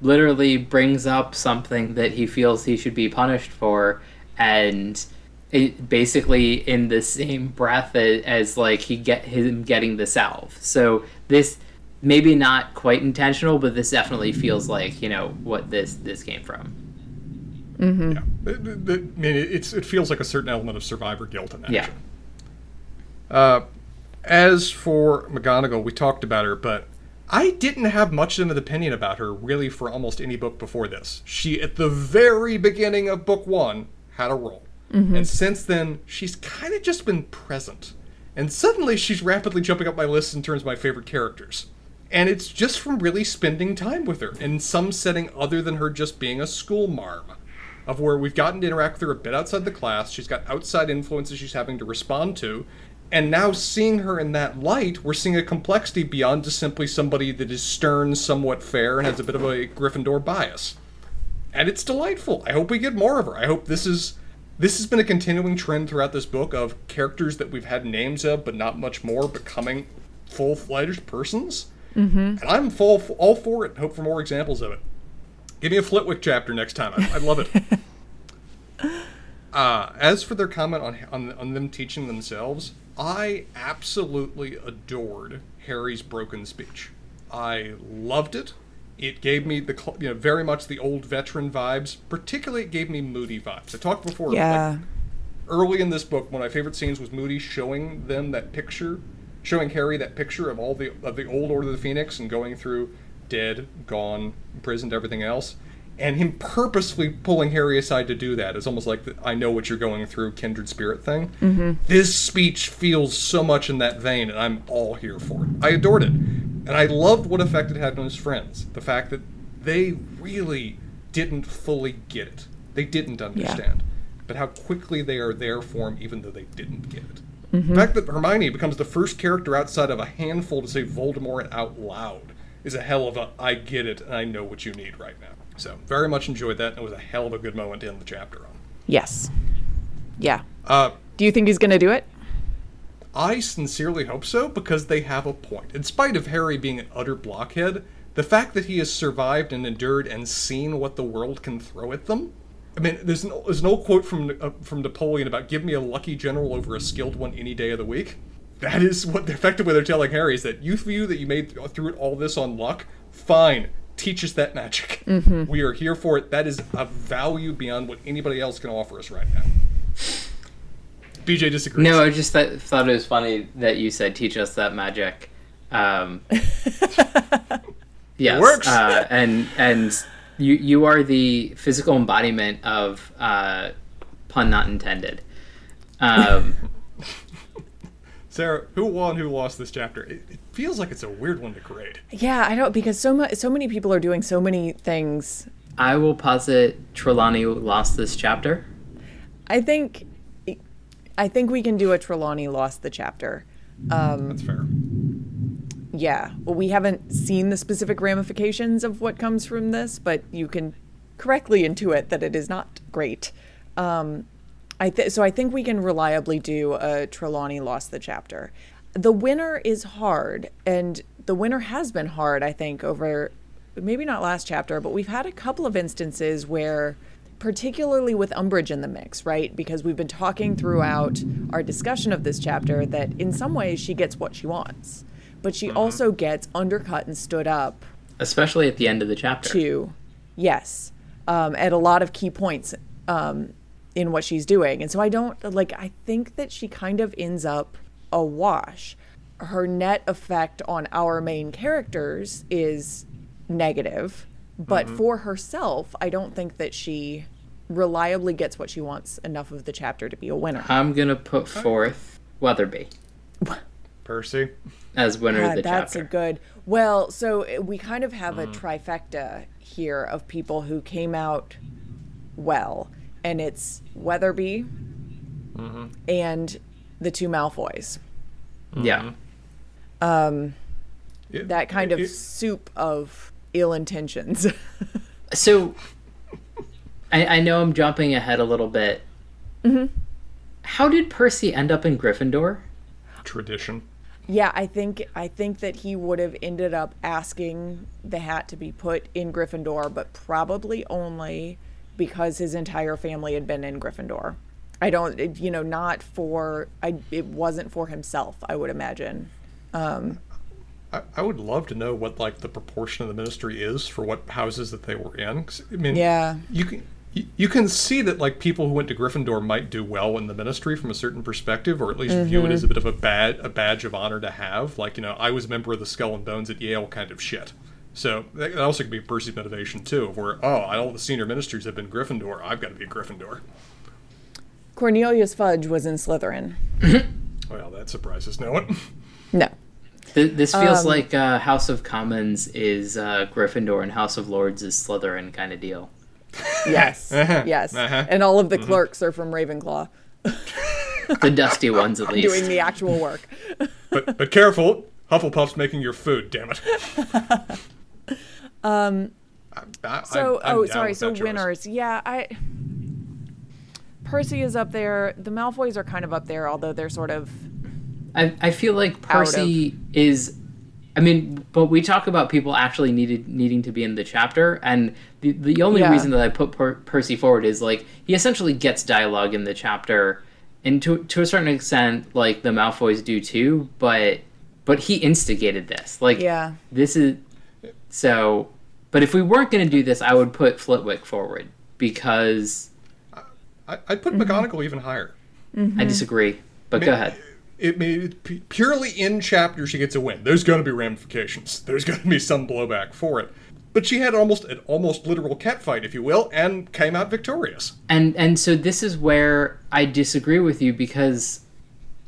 S3: literally brings up something that he feels he should be punished for and it basically in the same breath as, as like he get him getting the salve so this maybe not quite intentional but this definitely feels like you know what this this came from
S2: Yeah. It- it- it- I mean, it's it feels like a certain element of survivor guilt in that.
S3: Yeah.
S2: Uh, as for McGonagall, we talked about her, but I didn't have much of an opinion about her really for almost any book before this. She, at the very beginning of book one, had a role. Mm-hmm. And since then, she's kind of just been present. And suddenly, she's rapidly jumping up my list in terms of my favorite characters. And it's just from really spending time with her in some setting other than her just being a school marm of where we've gotten to interact with her a bit outside the class. She's got outside influences she's having to respond to. And now seeing her in that light, we're seeing a complexity beyond just simply somebody that is stern, somewhat fair, and has a bit of a Gryffindor bias. And it's delightful. I hope we get more of her. I hope this is this has been a continuing trend throughout this book of characters that we've had names of but not much more becoming full-fledged persons. Mm-hmm. And I'm full all for it. Hope for more examples of it. Give me a Flitwick chapter next time. I, I love it. uh, as for their comment on, on on them teaching themselves, I absolutely adored Harry's broken speech. I loved it. It gave me the you know very much the old veteran vibes. Particularly, it gave me Moody vibes. I talked before.
S1: Yeah.
S2: Like, early in this book, one of my favorite scenes was Moody showing them that picture, showing Harry that picture of all the of the old Order of the Phoenix and going through dead, gone, imprisoned, everything else, and him purposefully pulling Harry aside to do that. It's almost like the, I know what you're going through, kindred spirit thing. Mm-hmm. This speech feels so much in that vein, and I'm all here for it. I adored it, and I loved what effect it had on his friends. The fact that they really didn't fully get it. They didn't understand but how quickly they are there for him, even though they didn't get it.
S1: Mm-hmm.
S2: The fact that Hermione becomes the first character outside of a handful to say Voldemort out loud is a hell of a I get it and I know what you need right now. So very much enjoyed that. And it was a hell of a good moment to end the chapter on.
S1: Yes. Yeah.
S2: Uh,
S1: Do you think he's going to do it?
S2: I sincerely hope so because they have a point. In spite of Harry being an utter blockhead, the fact that he has survived and endured and seen what the world can throw at them I mean, there's an, there's an old quote from uh, from Napoleon about "Give me a lucky general over a skilled one any day of the week." That is what effectively they're telling Harry is that you view that you made through all this on luck. Fine, teach us that magic.
S1: Mm-hmm.
S2: We are here for it. That is a value beyond what anybody else can offer us right now. BJ disagrees.
S3: No, I just th- thought it was funny that you said teach us that magic. Um, yes,
S2: works.
S3: Uh, and and you you are the physical embodiment of uh, pun not intended. Um,
S2: Sarah, who won? Who lost this chapter? It, it feels like it's a weird one to grade.
S1: Yeah, I don't because so much so many people are doing so many things.
S3: I will posit Trelawney lost this chapter.
S1: I think I think we can do a Trelawney lost the chapter. Um,
S2: That's fair.
S1: yeah, well, we haven't seen the specific ramifications of what comes from this, but you can correctly intuit that it is not great. Um, I th- so I think we can reliably do a Trelawney lost the chapter. The winner is hard, and the winner has been hard. I think over maybe not last chapter, but we've had a couple of instances where, particularly with Umbridge in the mix, right? Because we've been talking throughout our discussion of this chapter that in some ways she gets what she wants, but she also gets undercut and stood up
S3: especially at the end of the chapter.
S1: to, yes, um, at a lot of key points um, in what she's doing. And so I don't like, I think that she kind of ends up a wash. Her net effect on our main characters is negative, but mm-hmm. for herself, I don't think that she reliably gets what she wants enough of the chapter to be a winner.
S3: I'm gonna put forth Weatherby
S2: Percy.
S3: as winner of the
S1: that's
S3: chapter.
S1: That's a good. Well, so uh, we kind of have a mm. trifecta here of people who came out well, and it's Weatherby mm-hmm. and the two Malfoys.
S3: yeah. Mm-hmm.
S2: Um, it-
S1: That kind of
S2: it-
S1: soup of ill intentions.
S3: So, I, I know I'm jumping ahead a little bit.
S1: Mm-hmm.
S3: How did Percy end up in Gryffindor?
S2: tradition.
S1: yeah, I think I think that he would have ended up asking the hat to be put in Gryffindor, but probably only because his entire family had been in Gryffindor. I don't, it- you know, not for I. It wasn't for himself. I would imagine.
S2: I, I would love to know what like the proportion of the ministry is for what houses that they were in. 'Cause, I mean,
S1: Yeah.
S2: you can you, you can see that like people who went to Gryffindor might do well in the ministry from a certain perspective, or at least view it as a mm-hmm. bit of a bad a badge of honor to have. Like you know, I was a member of the Skull and Bones at Yale, kind of shit. So that that also could be Percy's motivation too, of where oh, all the senior ministries have been Gryffindor, I've got to be a Gryffindor.
S1: Cornelius Fudge was in Slytherin.
S2: Well, that surprises no one.
S1: No.
S3: Th- this feels
S1: Um,
S3: like uh, House of Commons is uh, Gryffindor and House of Lords is Slytherin kind of deal.
S1: Yes.
S2: Uh-huh.
S1: yes.
S2: Uh-huh.
S1: And all of the clerks are from Ravenclaw
S3: The dusty ones, at least.
S1: doing the actual work.
S2: but but careful, Hufflepuff's making your food. Damn it. um.
S1: So, oh, sorry. So winners, yeah. I Percy is up there. The Malfoys are kind of up there, although they're sort of
S3: I, I feel like Percy is. I mean, but we talk about people actually needed needing to be in the chapter, and the the only
S1: Yeah.
S3: reason that I put per- Percy forward is like he essentially gets dialogue in the chapter, and to to a certain extent, like the Malfoys do too. But but he instigated this. Like
S1: Yeah.
S3: this is so. But if we weren't going to do this, I would put Flitwick forward because
S2: I, I'd put
S1: Mm-hmm.
S2: McGonagall even higher.
S3: I disagree. But go ahead.
S2: It p- purely in chapter she gets a win. There's going to be ramifications. There's going to be some blowback for it. But she had almost an almost literal cat fight, if you will, and came out victorious.
S3: And and so this is where I disagree with you because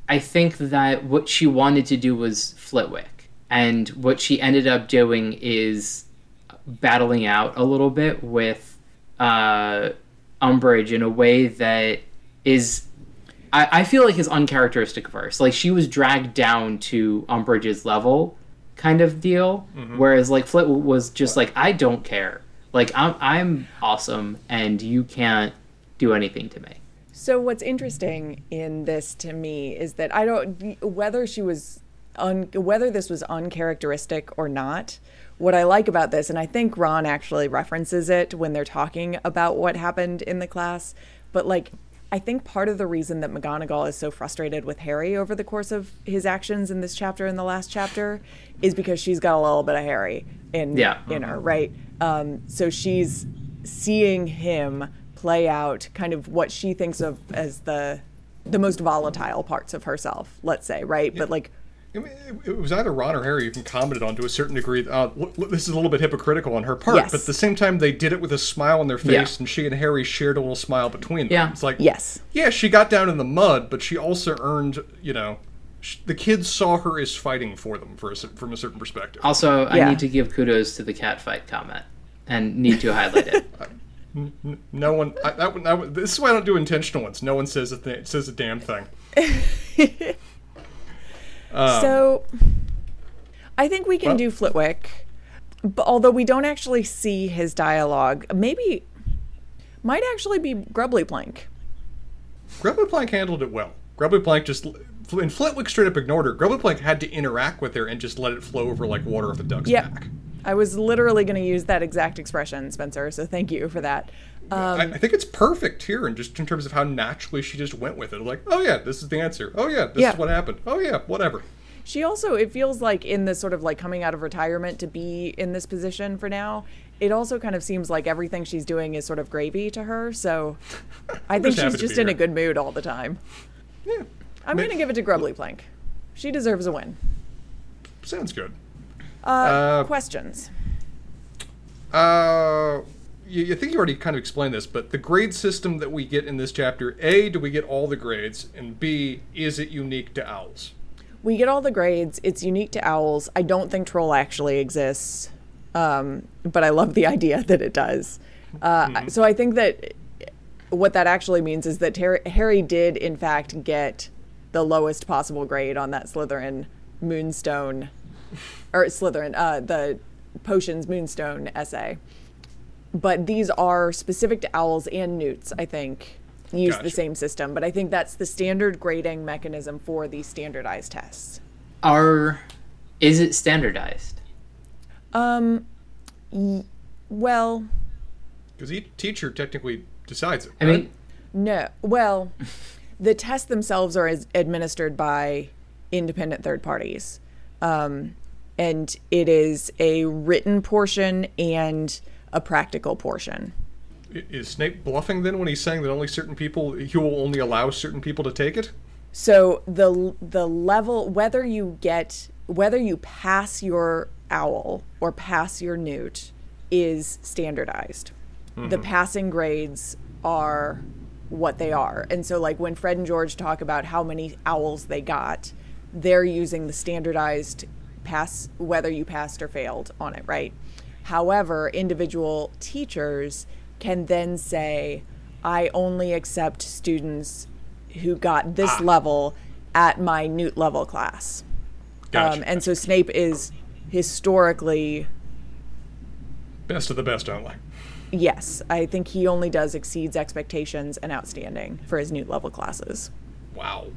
S3: I think that what she wanted to do was Flitwick, and what she ended up doing is battling out a little bit with uh, Umbridge in a way that is. I, I feel like is uncharacteristic of her. So, like she was dragged down to Umbridge's level, kind of deal. Mm-hmm. Whereas like Flit was just like, I don't care. Like I'm I'm awesome, and you can't do anything to me.
S1: So what's interesting in this to me is that I don't whether she was un, whether this was uncharacteristic or not. What I like about this, and I think Ron actually references it when they're talking about what happened in the class, but like I think part of the reason that McGonagall is so frustrated with Harry over the course of his actions in this chapter and the last chapter is because she's got a little bit of Harry in
S3: Yeah.
S1: in her, right? Um, so she's seeing him play out kind of what she thinks of as the the most volatile parts of herself, let's say, right? But like
S2: I mean, it- it was either Ron or Harry even commented on to a certain degree. Uh, l- l- this is a little bit hypocritical on her part,
S1: Yes.
S2: but at the same time, they did it with a smile on their face,
S3: Yeah.
S2: and she and Harry shared a little smile between them.
S3: Yeah.
S2: It's like,
S1: yes.
S2: yeah, she got down in the mud, but she also earned, you know, sh- the kids saw her as fighting for them for a, from a certain perspective.
S3: Also, I
S1: Yeah.
S3: need to give kudos to the cat fight comment, and need to highlight it.
S2: No one. I, that, one- that, one- this is why I don't do intentional ones. No one says a th- says a damn thing.
S1: Um, so I think we can
S2: well-
S1: do Flitwick, but although we don't actually see his dialogue, maybe might actually be Grubbly Plank.
S2: Grubbly Plank handled it well. Grubbly Plank just. And Flitwick straight up ignored her. Grubbly Plank had to interact with her and just let it flow over like water off a duck's
S1: Yeah.
S2: back.
S1: I was literally going to use that exact expression, Spencer. So thank you for that. Um,
S2: I, I think it's perfect here, and just in terms of how naturally she just went with it. Like, oh yeah, this is the answer. Oh yeah, this
S1: Yeah.
S2: is what happened. Oh yeah, whatever.
S1: She also, it feels like in this sort of like coming out of retirement to be in this position for now, it also kind of seems like everything she's doing is sort of gravy to her. So I think
S2: just
S1: she's just in a good mood all the time.
S2: Yeah,
S1: I'm going to give it to Grubbly Plank. She deserves a win.
S2: sounds good.
S1: Uh,
S2: Uh,
S1: questions.
S2: Uh, you, think you already kind of explained this, but the grade system that we get in this chapter: A, do we get all the grades, and B, is it unique to owls?
S1: We get all the grades. It's unique to owls. I don't think troll actually exists, um, but I love the idea that it does. Uh, So I think that what that actually means is that Ter- Harry did, in fact, get the lowest possible grade on that Slytherin Moonstone, or Slytherin, uh, the potions Moonstone essay. But these are specific to owls and newts, I think, use the same system. But I think that's the standard grading mechanism for these standardized tests.
S3: Are is it standardized?
S1: Um, y- well,
S2: Because each teacher technically decides it.
S3: I
S2: right?
S3: mean,
S1: no. Well, the tests themselves are as administered by independent third parties. Um, and it is a written portion and a practical portion.
S2: Is Snape bluffing then when he's saying that only certain people he will only allow certain people to take it?
S1: So the the level whether you get whether you pass your owl or pass your newt is standardized. The mm-hmm. passing grades are what they are. And so like when Fred and George talk about how many owls they got, they're using the standardized pass whether you passed or failed on it, right? However, individual teachers can then say, I only accept students who got this level at my newt level class.
S2: Gotcha.
S1: Um, and so Snape is historically,
S2: best of the best only.
S1: yes, I think he only does exceeds expectations and outstanding for his newt level classes.
S2: Wow,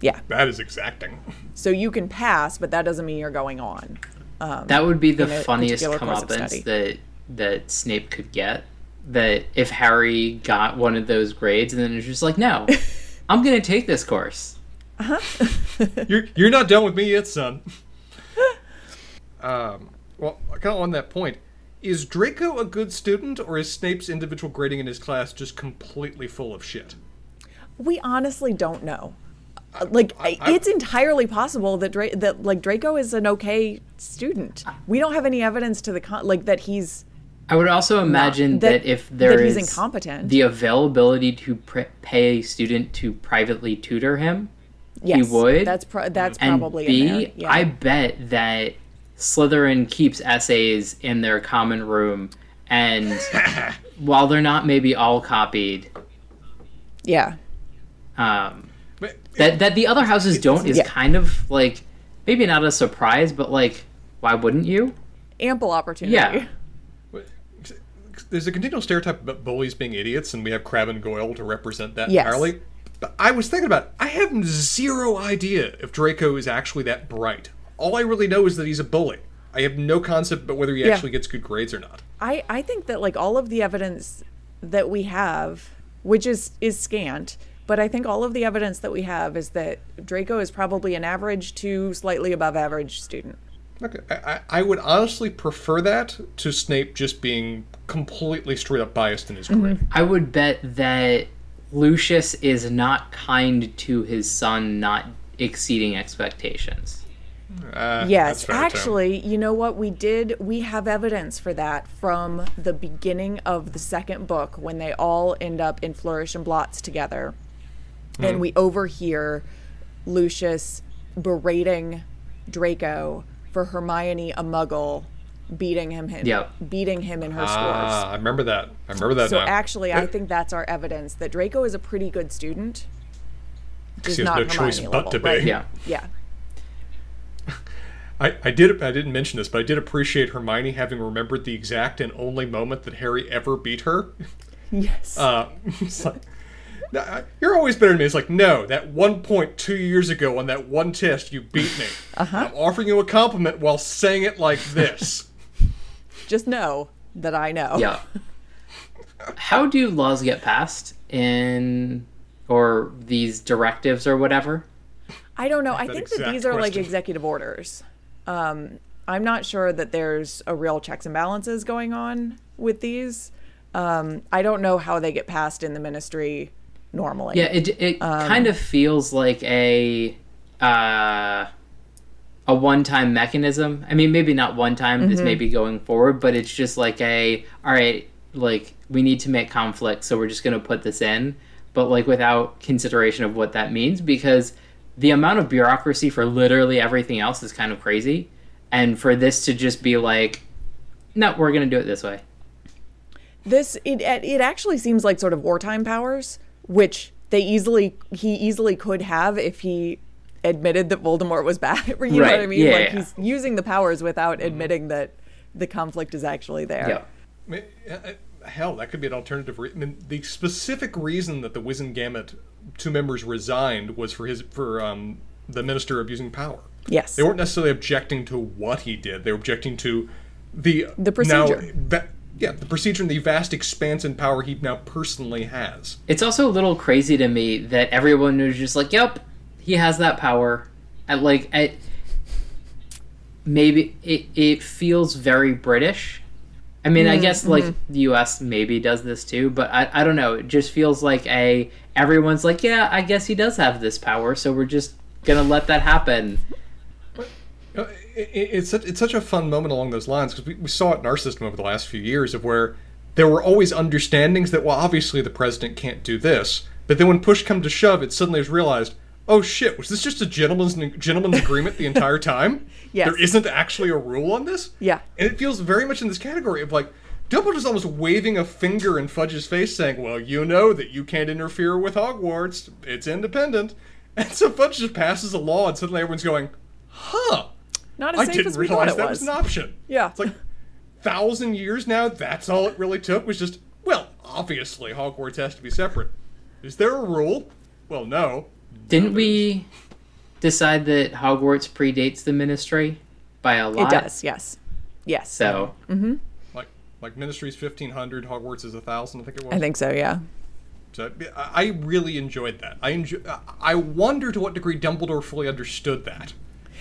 S1: Yeah.
S2: that is exacting.
S1: So you can pass, but that doesn't mean you're going on. Um,
S3: that would be the
S1: a
S3: funniest
S1: particular course
S3: comeuppance that that Snape could get. That if Harry got one of those grades and then it's just like, no, I'm gonna take this course.
S2: you're you're not done with me yet, son. um, well, kind of on that point, is Draco a good student, or is Snape's individual grading in his class just completely full of shit?
S1: We honestly don't know. Like
S2: I- I-
S1: it's entirely possible that Dra- that like Draco is an okay student. We don't have any evidence to the con- like that he's
S3: I would also imagine
S1: that-
S3: that, if there
S1: that he's
S3: is
S1: incompetent.
S3: the availability to pr- pay a student to privately tutor him,
S1: yes, he
S3: would?
S1: That's pro- that's
S3: and
S1: probably
S3: B,
S1: in there. Yeah.
S3: I bet that Slytherin keeps essays in their common room, and while they're not maybe all copied,
S1: yeah.
S3: um,
S2: But-
S3: that that the other houses don't is
S1: Yeah.
S3: kind of like maybe not a surprise, but like why wouldn't you?
S1: Ample opportunity.
S3: Yeah.
S2: There's a continual stereotype about bullies being idiots, and we have Crabbe and Goyle to represent that
S1: Yes.
S2: entirely. But I was thinking about it. I have zero idea if Draco is actually that bright. All I really know is that he's a bully. I have no concept but whether he
S1: Yeah.
S2: actually gets good grades or not.
S1: I, I think that like all of the evidence that we have, which is is scant, but I think all of the evidence that we have is that Draco is probably an average to slightly above average student.
S2: Okay, I, I I would honestly prefer that to Snape just being completely straight up biased in his grade.
S3: I would bet that Lucius is not kind to his son, not exceeding expectations.
S2: Uh,
S1: Yes,
S2: that's fair, too.
S1: actually, you know what? We did, we have evidence for that from the beginning of the second book when they all end up in Flourish and Blotts together. And we overhear Lucius berating Draco for Hermione, a muggle, beating him, him
S3: Yep.
S1: beating him in her scores.
S2: Ah, I remember that. I remember that
S1: So
S2: now.
S1: actually, I think that's our evidence that Draco is a pretty good student. Just
S2: he has
S1: not
S2: no choice
S1: Hermione
S2: but to be.
S1: right?
S3: Yeah.
S1: Yeah.
S2: I, I did I didn't mention this, but I did appreciate Hermione having remembered the exact and only moment that Harry ever beat her.
S1: Yes.
S2: Uh, it's like, "No, you're always better than me. It's like, no, that one point two years ago on that one test, you beat me.
S1: Uh-huh.
S2: I'm offering you a compliment while saying it like this.
S1: Just know that I know.
S3: Yeah. How do laws get passed in or these directives or whatever?
S1: I don't know. I
S2: That
S1: think that these are like executive orders. Um, I'm not sure that there's a real checks and balances going on with these. Um, I don't know how they get passed in the ministry normally.
S3: Yeah, it it
S1: Um,
S3: kind of feels like a uh, a one time mechanism. I mean, maybe not one time. It's
S1: Mm-hmm.
S3: maybe going forward, but it's just like a all right. Like we need to make conflict, so we're just gonna put this in, but like without consideration of what that means because the amount of bureaucracy for literally everything else is kind of crazy, and for this to just be like, no, we're gonna do it this way.
S1: This it it actually seems like sort of wartime powers, which they easily he easily could have if he admitted that Voldemort was bad. you know what I mean?
S3: yeah,
S1: like
S3: yeah.
S1: he's using the powers without admitting that the conflict is actually there.
S3: Yeah.
S2: I mean, uh, uh, hell, that could be an alternative. Re- I mean, the specific reason that the Wizengamot two members resigned was for his for um, the minister abusing power.
S1: Yes.
S2: They weren't necessarily objecting to what he did. They were objecting to the
S1: The procedure.
S2: Now, va- yeah, the procedure and the vast expanse and power he now personally has.
S3: It's also a little crazy to me that everyone was just like, "Yep, he has that power." And like, I, maybe it it feels very British. I mean, I guess like the U.S. maybe does this too, but I I don't know. It just feels like a everyone's like, "Yeah, I guess he does have this power, so we're just gonna let that happen."
S2: Uh, it- it- It's such, it's such a fun moment along those lines because we, we saw it in our system over the last few years of where there were always understandings that well obviously the president can't do this but then when push come to shove it suddenly is realized oh shit was this just a gentleman's gentleman's agreement the entire time
S1: Yes.
S2: there isn't actually a rule on this
S1: Yeah.
S2: and it feels very much in this category of like Dumbledore's almost waving a finger in Fudge's face saying well you know that you can't interfere with Hogwarts it's independent and so Fudge just passes a law and suddenly everyone's going huh
S1: Not as
S2: I
S1: safe
S2: didn't
S1: as we thought
S2: realize
S1: it
S2: that
S1: was.
S2: was an option.
S1: Yeah.
S2: It's like thousand years now. That's all it really took was just well, obviously Hogwarts has to be separate. Is there a rule? Well, no.
S3: Didn't we decide that Hogwarts predates the Ministry by a
S1: It
S3: lot?
S1: does. Yes. Yes.
S3: So mm-hmm.
S2: Like like Ministry's fifteen hundred, Hogwarts is a thousand. I think it was.
S1: I think so. Yeah.
S2: So I I really enjoyed that. I enjoy, I wonder to what degree Dumbledore fully understood that,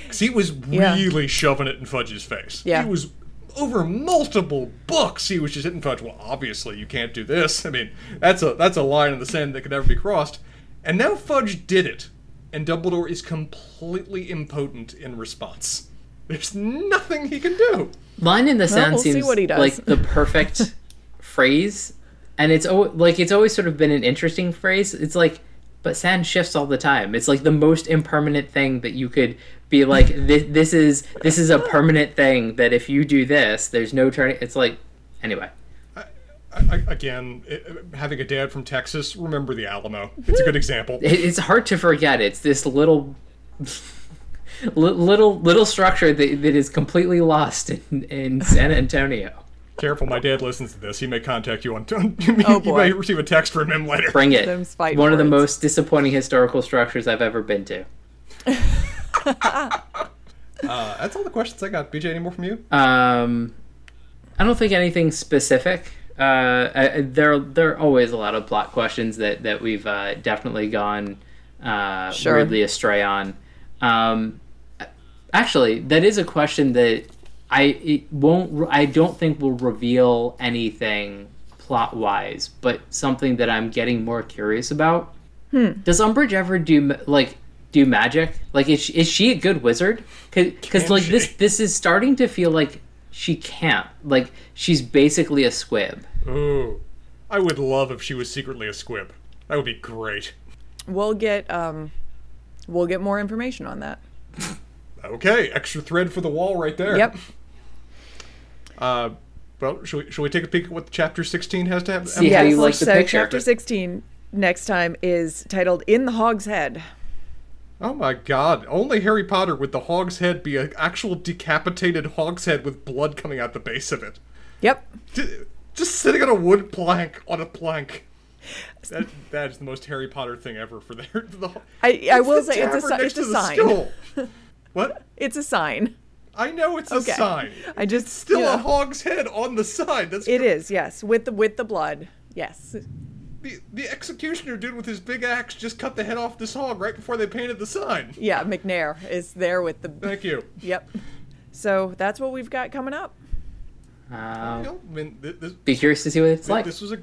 S2: because he was
S1: Yeah.
S2: really shoving it in Fudge's face.
S1: Yeah.
S2: he was over multiple books. He was just hitting Fudge. Well, obviously you can't do this. I mean, that's a that's a line in the sand that could never be crossed. And now Fudge did it, and Dumbledore is completely impotent in response. There's nothing he can do.
S3: Line in the sand
S1: we'll see
S3: seems
S1: what he does.
S3: like the perfect phrase, and it's al- like it's always sort of been an interesting phrase. It's like, but sand shifts all the time. It's like the most impermanent thing that you could be like. This, this is this is a permanent thing that if you do this, there's no turning. It's like, anyway.
S2: I, I, again, it, having a dad from Texas, remember the Alamo. It's a good example.
S3: It's hard to forget. It's this little. Little little structure that, that is completely lost in, in San Antonio.
S2: Careful, my dad listens to this. He may contact you on. you, oh, may,
S1: Oh,
S2: you may receive a text from him later.
S3: Bring it.
S1: Them's fighting
S3: One of the most disappointing historical structures I've ever been to.
S2: Uh, that's all the questions I got. BJ, any more from you?
S3: Um, I don't think anything specific. Uh, I, I- there there are always a lot of plot questions that that we've uh, definitely gone uh,
S1: Sure.
S3: weirdly astray on. Um, actually, that is a question that I it won't. I don't think will reveal anything plot wise, but something that I'm getting more curious about. Does Umbridge ever do like do magic? Like, is she, is she a good wizard? Because like
S2: she?
S3: this this is starting to feel like she can't. Like she's basically a squib.
S2: Ooh, I would love if she was secretly a squib. That would be great.
S1: We'll get um, we'll get more information on that.
S2: Okay, extra thread for the wall right there.
S1: Yep.
S2: Uh, well, should we, should we take a peek at what chapter 16 has to have?
S3: See how you like the
S1: so
S3: picture.
S1: chapter 16 next time is titled "In the Hog's Head."
S2: Oh my god, only Harry Potter would the hog's head be an actual decapitated hog's head with blood coming out the base of it.
S1: Yep.
S2: Just sitting on a wood plank on a plank. That, that is the most Harry Potter thing ever for their. The,
S1: I I will
S2: the
S1: say it's a it's a
S2: the
S1: sign.
S2: what?
S1: It's a sign.
S2: I know it's a sign.
S1: I just
S2: It's still
S1: you
S2: a
S1: know.
S2: hog's head on the side. That's
S1: It
S2: cr-
S1: is yes, with the with the blood. Yes.
S2: The, the executioner dude with his big axe just cut the head off this hog right before they painted the sign.
S1: Yeah, Macnair is there with the.
S2: Thank you.
S1: Yep. So that's what we've got coming up.
S2: You
S3: Um,
S2: know, I mean, this,
S3: be curious to see what it's like.
S2: this was a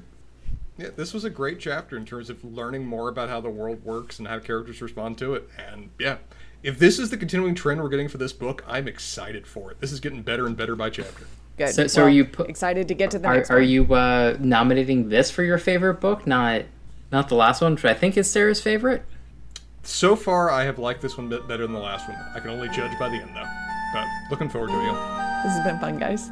S2: yeah, this was a great chapter in terms of learning more about how the world works and how characters respond to it. And yeah, if this is the continuing trend we're getting for this book, I'm excited for it. This is getting better and better by chapter.
S1: Good.
S3: So- so are you pu-
S1: excited to get to the
S3: Are,
S1: next
S3: are
S1: one?
S3: you uh, nominating this for your favorite book? Not not the last one, which I think is Sarah's favorite.
S2: So far, I have liked this one bit better than the last one. I can only judge by the end though. But looking forward to it.
S1: This has been fun, guys.